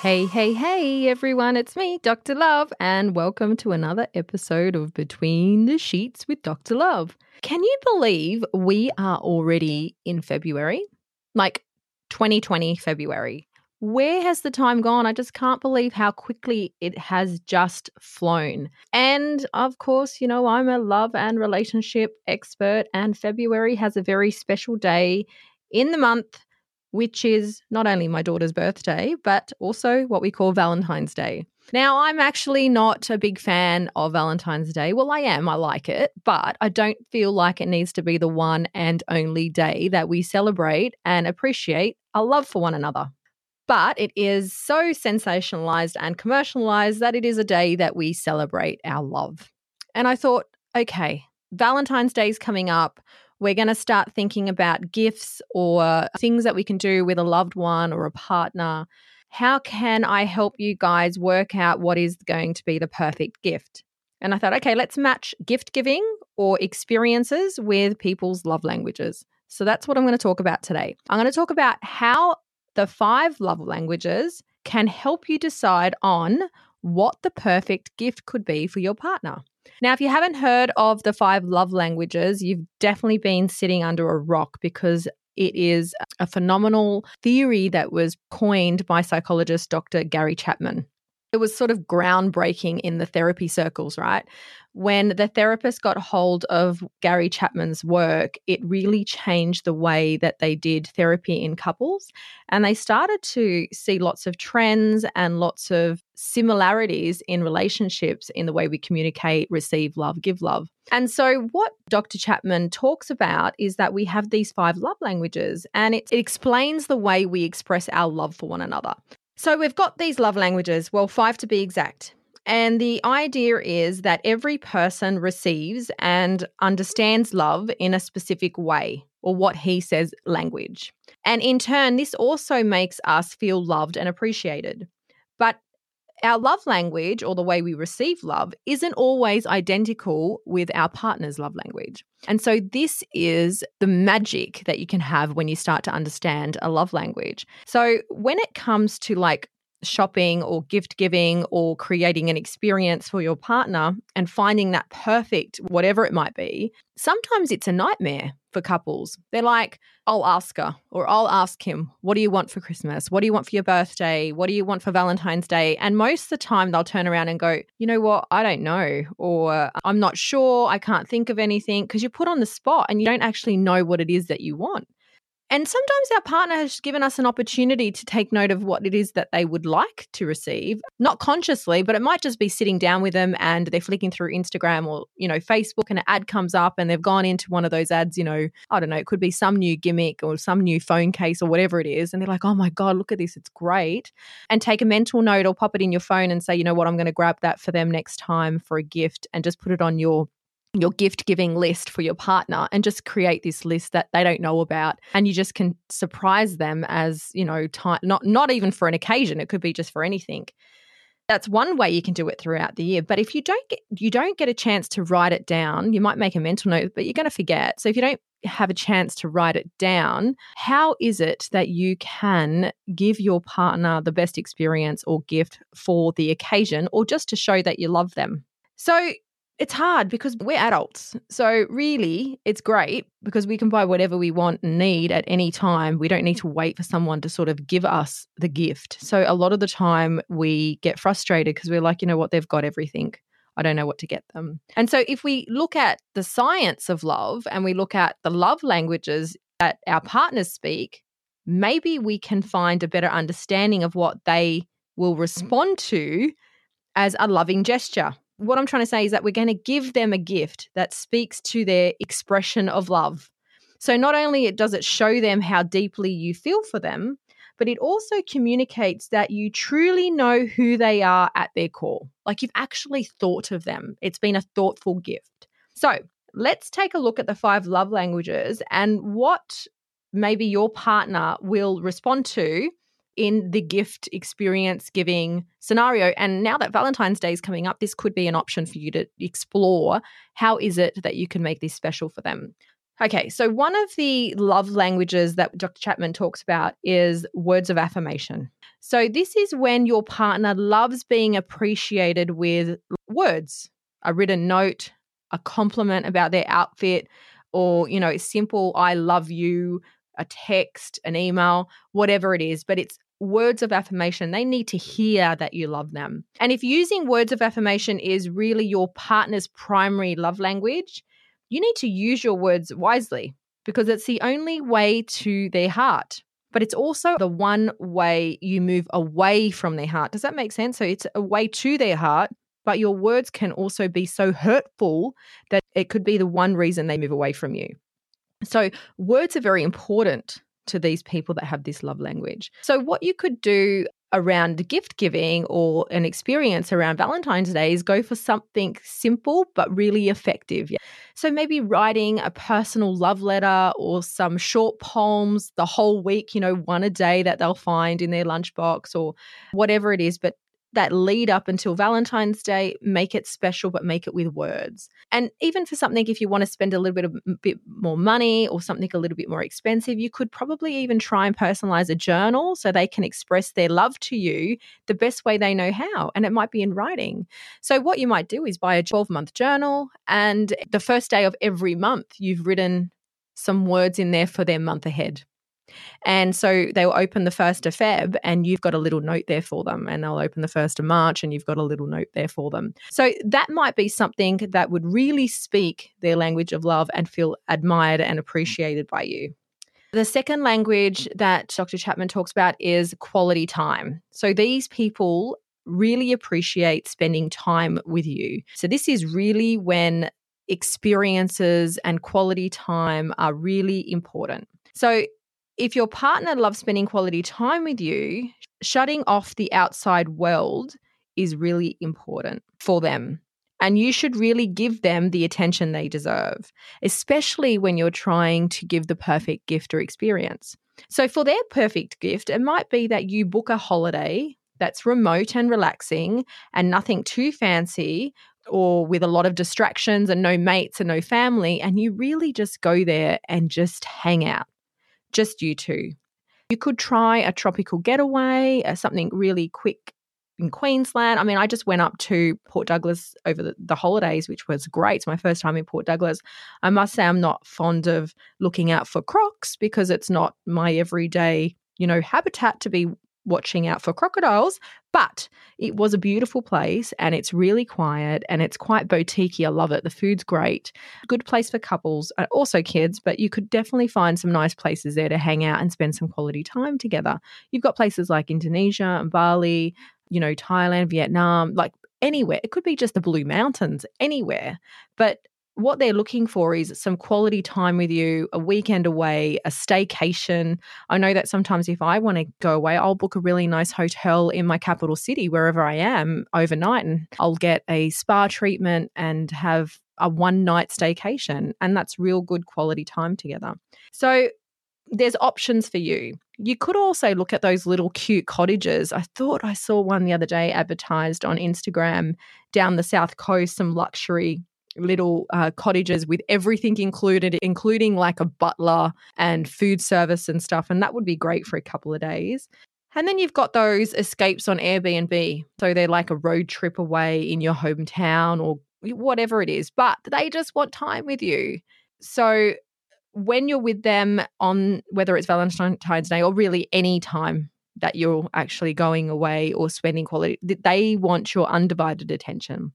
Hey, hey, hey, everyone, it's me, Dr. Lurve, and welcome to another episode of Between the Sheets with Dr. Lurve. Can you believe we are already in February? Like 2020 February. Where has the time gone? I just can't believe how quickly it has just flown. And of course, you know, I'm a love and relationship expert, and February has a very special day in the month which is not only my daughter's birthday, but also what we call Valentine's Day. Now, I'm actually not a big fan of Valentine's Day. Well, I am, I like it, but I don't feel like it needs to be the one and only day that we celebrate and appreciate our love for one another. But it is so sensationalized and commercialized that it is a day that we celebrate our love. And I thought, okay, Valentine's Day is coming up we're going to start thinking about gifts or things that we can do with a loved one or a partner. How can I help you guys work out what is going to be the perfect gift? And I thought, okay, let's match gift giving or experiences with people's love languages. So that's what I'm going to talk about today. I'm going to talk about how the five love languages can help you decide on what the perfect gift could be for your partner. Now, if you haven't heard of the five love languages, you've definitely been sitting under a rock because it is a phenomenal theory that was coined by psychologist Dr. Gary Chapman. It was sort of groundbreaking in the therapy circles, right? When the therapist got hold of Gary Chapman's work, it really changed the way that they did therapy in couples. And they started to see lots of trends and lots of similarities in relationships in the way we communicate, receive love, give love. And so, what Dr. Chapman talks about is that we have these five love languages, and it, it explains the way we express our love for one another. So we've got these love languages, well, five to be exact. And the idea is that every person receives and understands love in a specific way, or what he says language. And in turn, this also makes us feel loved and appreciated. But our love language or the way we receive love isn't always identical with our partner's love language. And so, this is the magic that you can have when you start to understand a love language. So, when it comes to like shopping or gift giving or creating an experience for your partner and finding that perfect, whatever it might be, sometimes it's a nightmare for couples. They're like, I'll ask her or I'll ask him, what do you want for Christmas? What do you want for your birthday? What do you want for Valentine's Day? And most of the time they'll turn around and go, you know what? I don't know. Or I'm not sure. I can't think of anything because you're put on the spot and you don't actually know what it is that you want. And sometimes our partner has given us an opportunity to take note of what it is that they would like to receive, not consciously, but it might just be sitting down with them and they're flicking through Instagram or, you know, Facebook and an ad comes up and they've gone into one of those ads, you know, I don't know, it could be some new gimmick or some new phone case or whatever it is. And they're like, oh my God, look at this, it's great. And take a mental note or pop it in your phone and say, you know what, I'm going to grab that for them next time for a gift and just put it on your your gift giving list for your partner and just create this list that they don't know about. And you just can surprise them as you know time not not even for an occasion it could be just for anything. That's one way you can do it throughout the year but if you don't get you don't get a chance to write it down you might make a mental note but you're going to forget. So if you don't have a chance to write it down how is it that you can give your partner the best experience or gift for the occasion or just to show that you love them? So it's hard because we're adults. So, really, it's great because we can buy whatever we want and need at any time. We don't need to wait for someone to sort of give us the gift. So, a lot of the time, we get frustrated because we're like, you know what, they've got everything. I don't know what to get them. And so, if we look at the science of love and we look at the love languages that our partners speak, maybe we can find a better understanding of what they will respond to as a loving gesture what I'm trying to say is that we're going to give them a gift that speaks to their expression of love. So not only does it show them how deeply you feel for them, but it also communicates that you truly know who they are at their core. Like you've actually thought of them. It's been a thoughtful gift. So let's take a look at the five love languages and what maybe your partner will respond to in the gift experience giving scenario. And now that Valentine's Day is coming up, this could be an option for you to explore how is it that you can make this special for them. Okay, so one of the love languages that Dr. Chapman talks about is words of affirmation. So, this is when your partner loves being appreciated with words, a written note, a compliment about their outfit, or, you know, simple, I love you, a text, an email, whatever it is. But it's words of affirmation. They need to hear that you love them. And if using words of affirmation is really your partner's primary love language, you need to use your words wisely because it's the only way to their heart. But it's also the one way you move away from their heart. Does that make sense? So it's a way to their heart, but your words can also be so hurtful that it could be the one reason they move away from you. So, words are very important to these people that have this love language. So, what you could do around gift giving or an experience around Valentine's Day is go for something simple but really effective. So maybe writing a personal love letter or some short poems the whole week, you know, one a day that they'll find in their lunchbox or whatever it is, but that lead up until Valentine's Day, make it special, but make it with words. And even for something, if you want to spend a little bit of bit more money or something a little bit more expensive, you could probably even try and personalize a journal so they can express their love to you the best way they know how. And it might be in writing. So what you might do is buy a 12 month journal, and the first day of every month, you've written some words in there for their month ahead. And so they'll open the 1st of Feb and you've got a little note there for them. And they'll open the 1st of March and you've got a little note there for them. So that might be something that would really speak their language of love and feel admired and appreciated by you. The second language that Dr. Chapman talks about is quality time. So these people really appreciate spending time with you. So this is really when experiences and quality time are really important. So if your partner loves spending quality time with you, shutting off the outside world is really important for them. And you should really give them the attention they deserve, especially when you're trying to give the perfect gift or experience. So, for their perfect gift, it might be that you book a holiday that's remote and relaxing and nothing too fancy or with a lot of distractions and no mates and no family. And you really just go there and just hang out just you two. You could try a tropical getaway, uh, something really quick in Queensland. I mean, I just went up to Port Douglas over the, the, holidays, which was great. It's my first time in Port Douglas. I must say, I'm not fond of looking out for crocs because it's not my everyday, you know, habitat to be watching out for crocodiles. But it was a beautiful place and it's really quiet and it's quite boutiquey. I love it. The food's great. Good place for couples, uh, also kids, but you could definitely find some nice places there to hang out and spend some quality time together. You've got places like Indonesia and Bali, you know, Thailand, Vietnam, like anywhere. It could be just the Blue Mountains, anywhere. But what they're looking for is some quality time with you, a weekend away, a staycation. I know that sometimes if I want to go away, I'll book a really nice hotel in my capital city, wherever I am, overnight, and I'll get a spa treatment and have a one night staycation. And that's real good quality time together. So there's options for you. You could also look at those little cute cottages. I thought I saw one the other day advertised on Instagram down the south coast, some luxury little uh, cottages with everything included, including like a butler and food service and stuff. And that would be great for a couple of days. And then you've got those escapes on Airbnb. So they're like a road trip away in your hometown or whatever it is, but they just want time with you. So when you're with them on whether it's Valentine's Day or really any time that you're actually going away or spending quality, they want your undivided attention.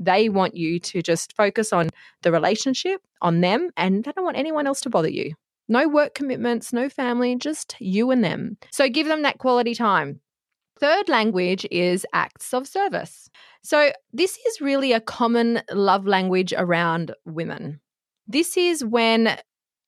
They want you to just focus on the relationship, on them, and they don't want anyone else to bother you. No work commitments, no family, just you and them. So give them that quality time. Third language is acts of service. So, this is really a common love language around women. This is when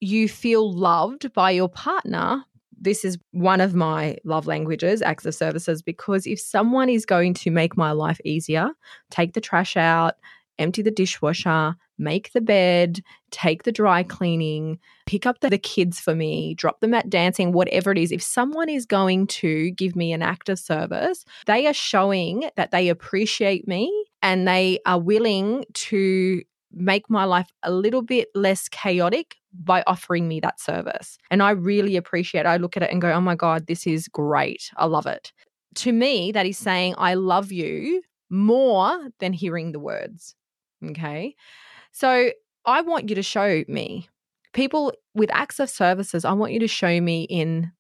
you feel loved by your partner this is one of my love languages, acts of services, because if someone is going to make my life easier, take the trash out, empty the dishwasher, make the bed, take the dry cleaning, pick up the, the, kids for me, drop them at dancing, whatever it is. If someone is going to give me an act of service, they are showing that they appreciate me and they are willing to make my life a little bit less chaotic by offering me that service. And I really appreciate it. I look at it and go, oh my God, this is great. I love it. To me, that is saying, I love you more than hearing the words. Okay. So I want you to show me people with acts of services. I want you to show me in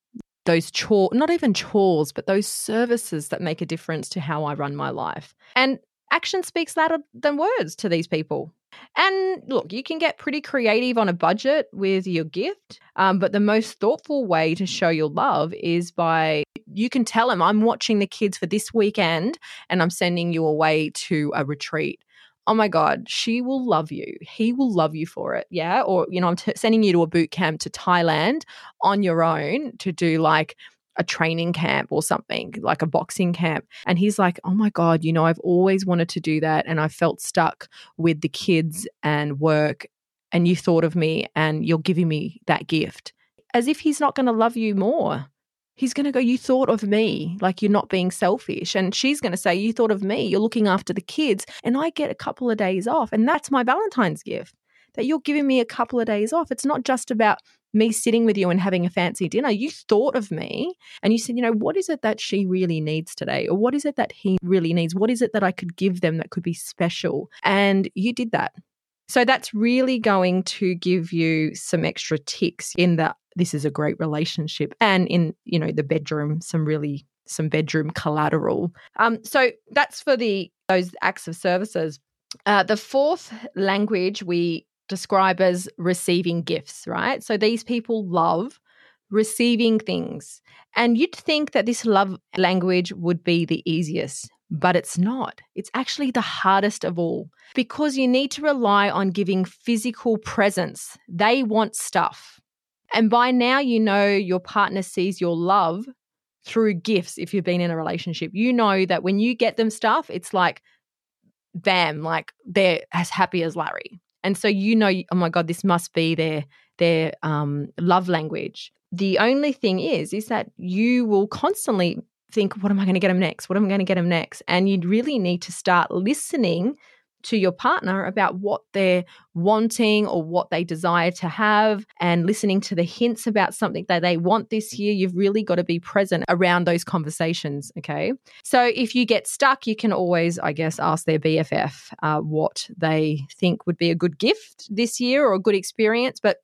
those chore, not even chores, but those services that make a difference to how I run my life. And action speaks louder than words to these people. And look, you can get pretty creative on a budget with your gift, um, but the most thoughtful way to show your love is by you can tell them, I'm watching the kids for this weekend and I'm sending you away to a retreat. Oh my God, she will love you. He will love you for it. Yeah. Or, you know, I'm t- sending you to a boot camp to Thailand on your own to do like a training camp or something, like a boxing camp. And he's like, Oh my God, you know, I've always wanted to do that. And I felt stuck with the kids and work. And you thought of me and you're giving me that gift. As if he's not going to love you more. He's going to go, You thought of me, like you're not being selfish. And she's going to say, You thought of me, you're looking after the kids. And I get a couple of days off. And that's my Valentine's gift that you're giving me a couple of days off. It's not just about me sitting with you and having a fancy dinner. You thought of me and you said, you know, what is it that she really needs today? Or what is it that he really needs? What is it that I could give them that could be special? And you did that. So that's really going to give you some extra ticks in that this is a great relationship and in, you know, the bedroom, some really some bedroom collateral. Um, so that's for the those acts of services. Uh, the fourth language we describe as receiving gifts, right? So these people love receiving things. And you'd think that this love language would be the easiest, but it's not. It's actually the hardest of all because you need to rely on giving physical presence. They want stuff. And by now, you know your partner sees your love through gifts if you've been in a relationship. You know that when you get them stuff, it's like, bam, like they're as happy as Larry. And so you know, oh my God, this must be their their um, love language. The only thing is, is that you will constantly think, what am I going to get them next? What am I going to get them next? And you really need to start listening to your partner about what they're wanting or what they desire to have and listening to the hints about something that they want this year. You've really got to be present around those conversations. Okay. So if you get stuck, you can always, I guess, ask their BFF uh, what they think would be a good gift this year or a good experience. But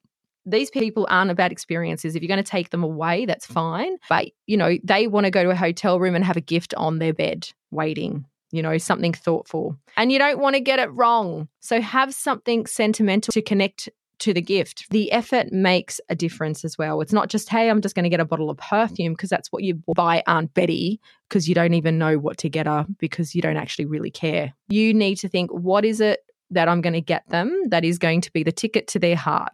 these people aren't about experiences. If you're going to take them away, that's fine. But, you know, they want to go to a hotel room and have a gift on their bed waiting you know, something thoughtful. And you don't want to get it wrong. So have something sentimental to connect to the gift. The effort makes a difference as well. It's not just, hey, I'm just going to get a bottle of perfume because that's what you buy Aunt Betty because you don't even know what to get her because you don't actually really care. You need to think, what is it that I'm going to get them that is going to be the ticket to their heart?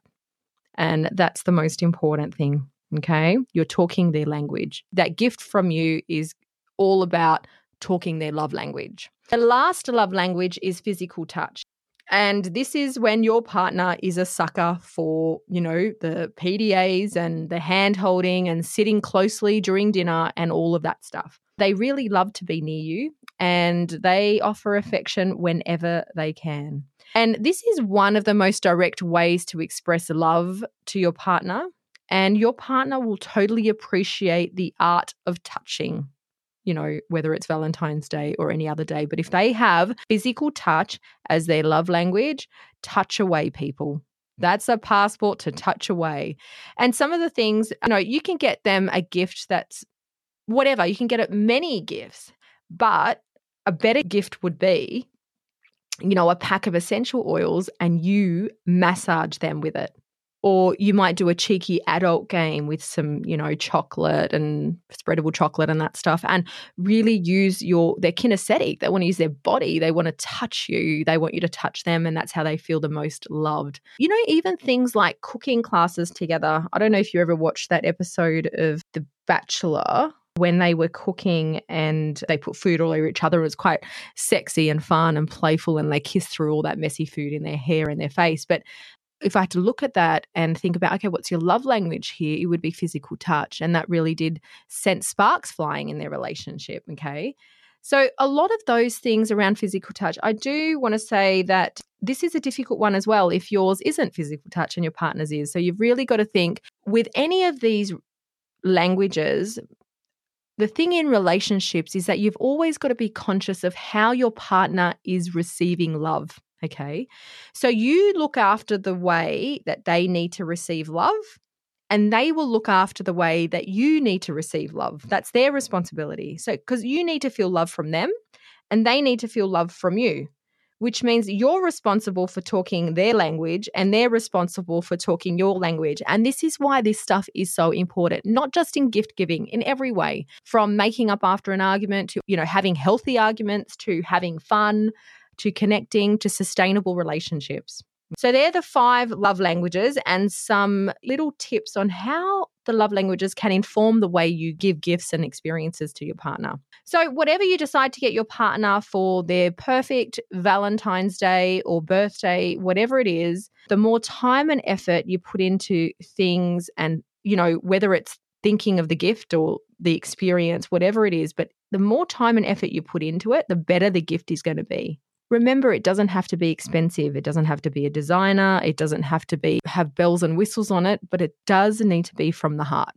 And that's the most important thing. Okay. You're talking their language. That gift from you is all about talking their love language. The last love language is physical touch. And this is when your partner is a sucker for, you know, the PDAs and the hand holding and sitting closely during dinner and all of that stuff. They really love to be near you and they offer affection whenever they can. And this is one of the most direct ways to express love to your partner. And your partner will totally appreciate the art of touching you know, whether it's Valentine's Day or any other day. But if they have physical touch as their love language, touch away people. Mm. That's a passport to touch away. And some of the things, you know, you can get them a gift that's whatever, you can get it many gifts, but a better gift would be, you know, a pack of essential oils and you massage them with it Or you might do a cheeky adult game with some, you know, chocolate and spreadable chocolate and that stuff, and really use your their kinesthetic. They want to use their body. They want to touch you. They want you to touch them, and that's how they feel the most loved. You know, even things like cooking classes together. I don't know if you ever watched that episode of The Bachelor when they were cooking and they put food all over each other. It was quite sexy and fun and playful, and they kissed through all that messy food in their hair and their face. But if I had to look at that and think about, okay, what's your love language here? It would be physical touch. And that really did send sparks flying in their relationship. Okay. So, a lot of those things around physical touch, I do want to say that this is a difficult one as well if yours isn't physical touch and your partner's is. So, you've really got to think with any of these languages, the thing in relationships is that you've always got to be conscious of how your partner is receiving love. Okay. So you look after the way that they need to receive love, and they will look after the way that you need to receive love. That's their responsibility. So, because you need to feel love from them, and they need to feel love from you which means you're responsible for talking their language and they're responsible for talking your language. And this is why this stuff is so important, not just in gift giving, in every way, from making up after an argument to, you know, having healthy arguments to having fun to connecting to sustainable relationships. So, they're the five love languages and some little tips on how the love languages can inform the way you give gifts and experiences to your partner. So, whatever you decide to get your partner for their perfect Valentine's Day or birthday, whatever it is, the more time and effort you put into things and, you know, whether it's thinking of the gift or the experience, whatever it is, but the more time and effort you put into it, the better the gift is going to be. Remember, it doesn't have to be expensive. It doesn't have to be a designer. It doesn't have to be have bells and whistles on it, but it does need to be from the heart.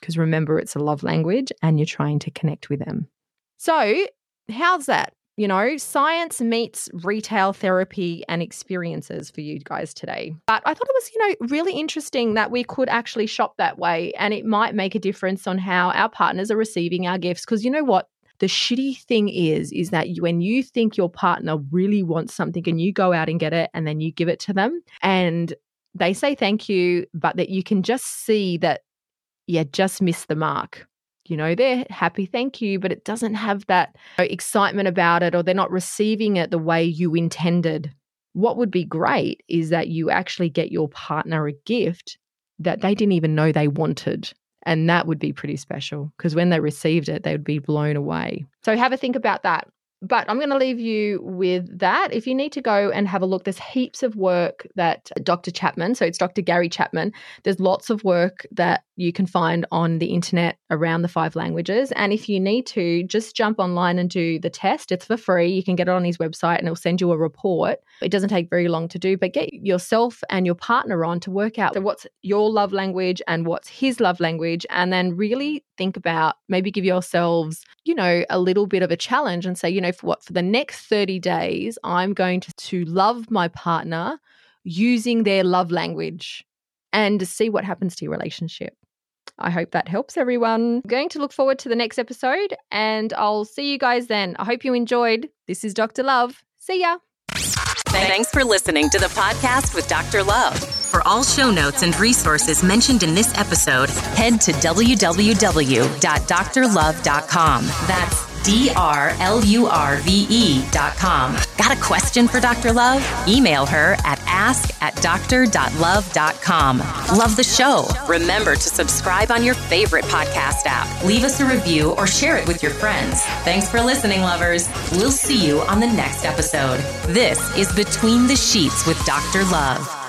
Because remember, it's a love language and you're trying to connect with them. So, how's that? You know, science meets retail therapy and experiences for you guys today. But I thought it was, you know, really interesting that we could actually shop that way and it might make a difference on how our partners are receiving our gifts. Because you know what? The shitty thing is, is that when you think your partner really wants something and you go out and get it and then you give it to them and they say thank you, but that you can just see that, yeah, just missed the mark. You know, they're happy, thank you, but it doesn't have that excitement about it or they're not receiving it the way you intended. What would be great is that you actually get your partner a gift that they didn't even know they wanted. And that would be pretty special because when they received it, they would be blown away. So have a think about that. But I'm going to leave you with that. If you need to go and have a look, there's heaps of work that uh, Dr. Chapman, so it's Dr. Gary Chapman, there's lots of work that you can find on the internet around the five languages. And if you need to, just jump online and do the test. It's for free. You can get it on his website and it'll send you a report. It doesn't take very long to do, but get yourself and your partner on to work out what's your love language and what's his love language. And then really think about maybe give yourselves, you know, a little bit of a challenge and say, you know, for what, for the next 30 days, I'm going to, to love my partner using their love language and to see what happens to your relationship. I hope that helps everyone. I'm going to look forward to the next episode and I'll see you guys then. I hope you enjoyed. This is Dr. Lurve. See ya. Thanks for listening to the podcast with Dr. Lurve. For all show notes and resources mentioned in this episode, head to www.drlurve.com. That's D R L U R V E dot com. Got a question for Dr. Lurve? Email her at ask at doctor.love.com. Love the show? Remember to subscribe on your favorite podcast app. Leave us a review or share it with your friends. Thanks for listening, lovers. We'll see you on the next episode. This is Between the Sheets with Dr. Lurve.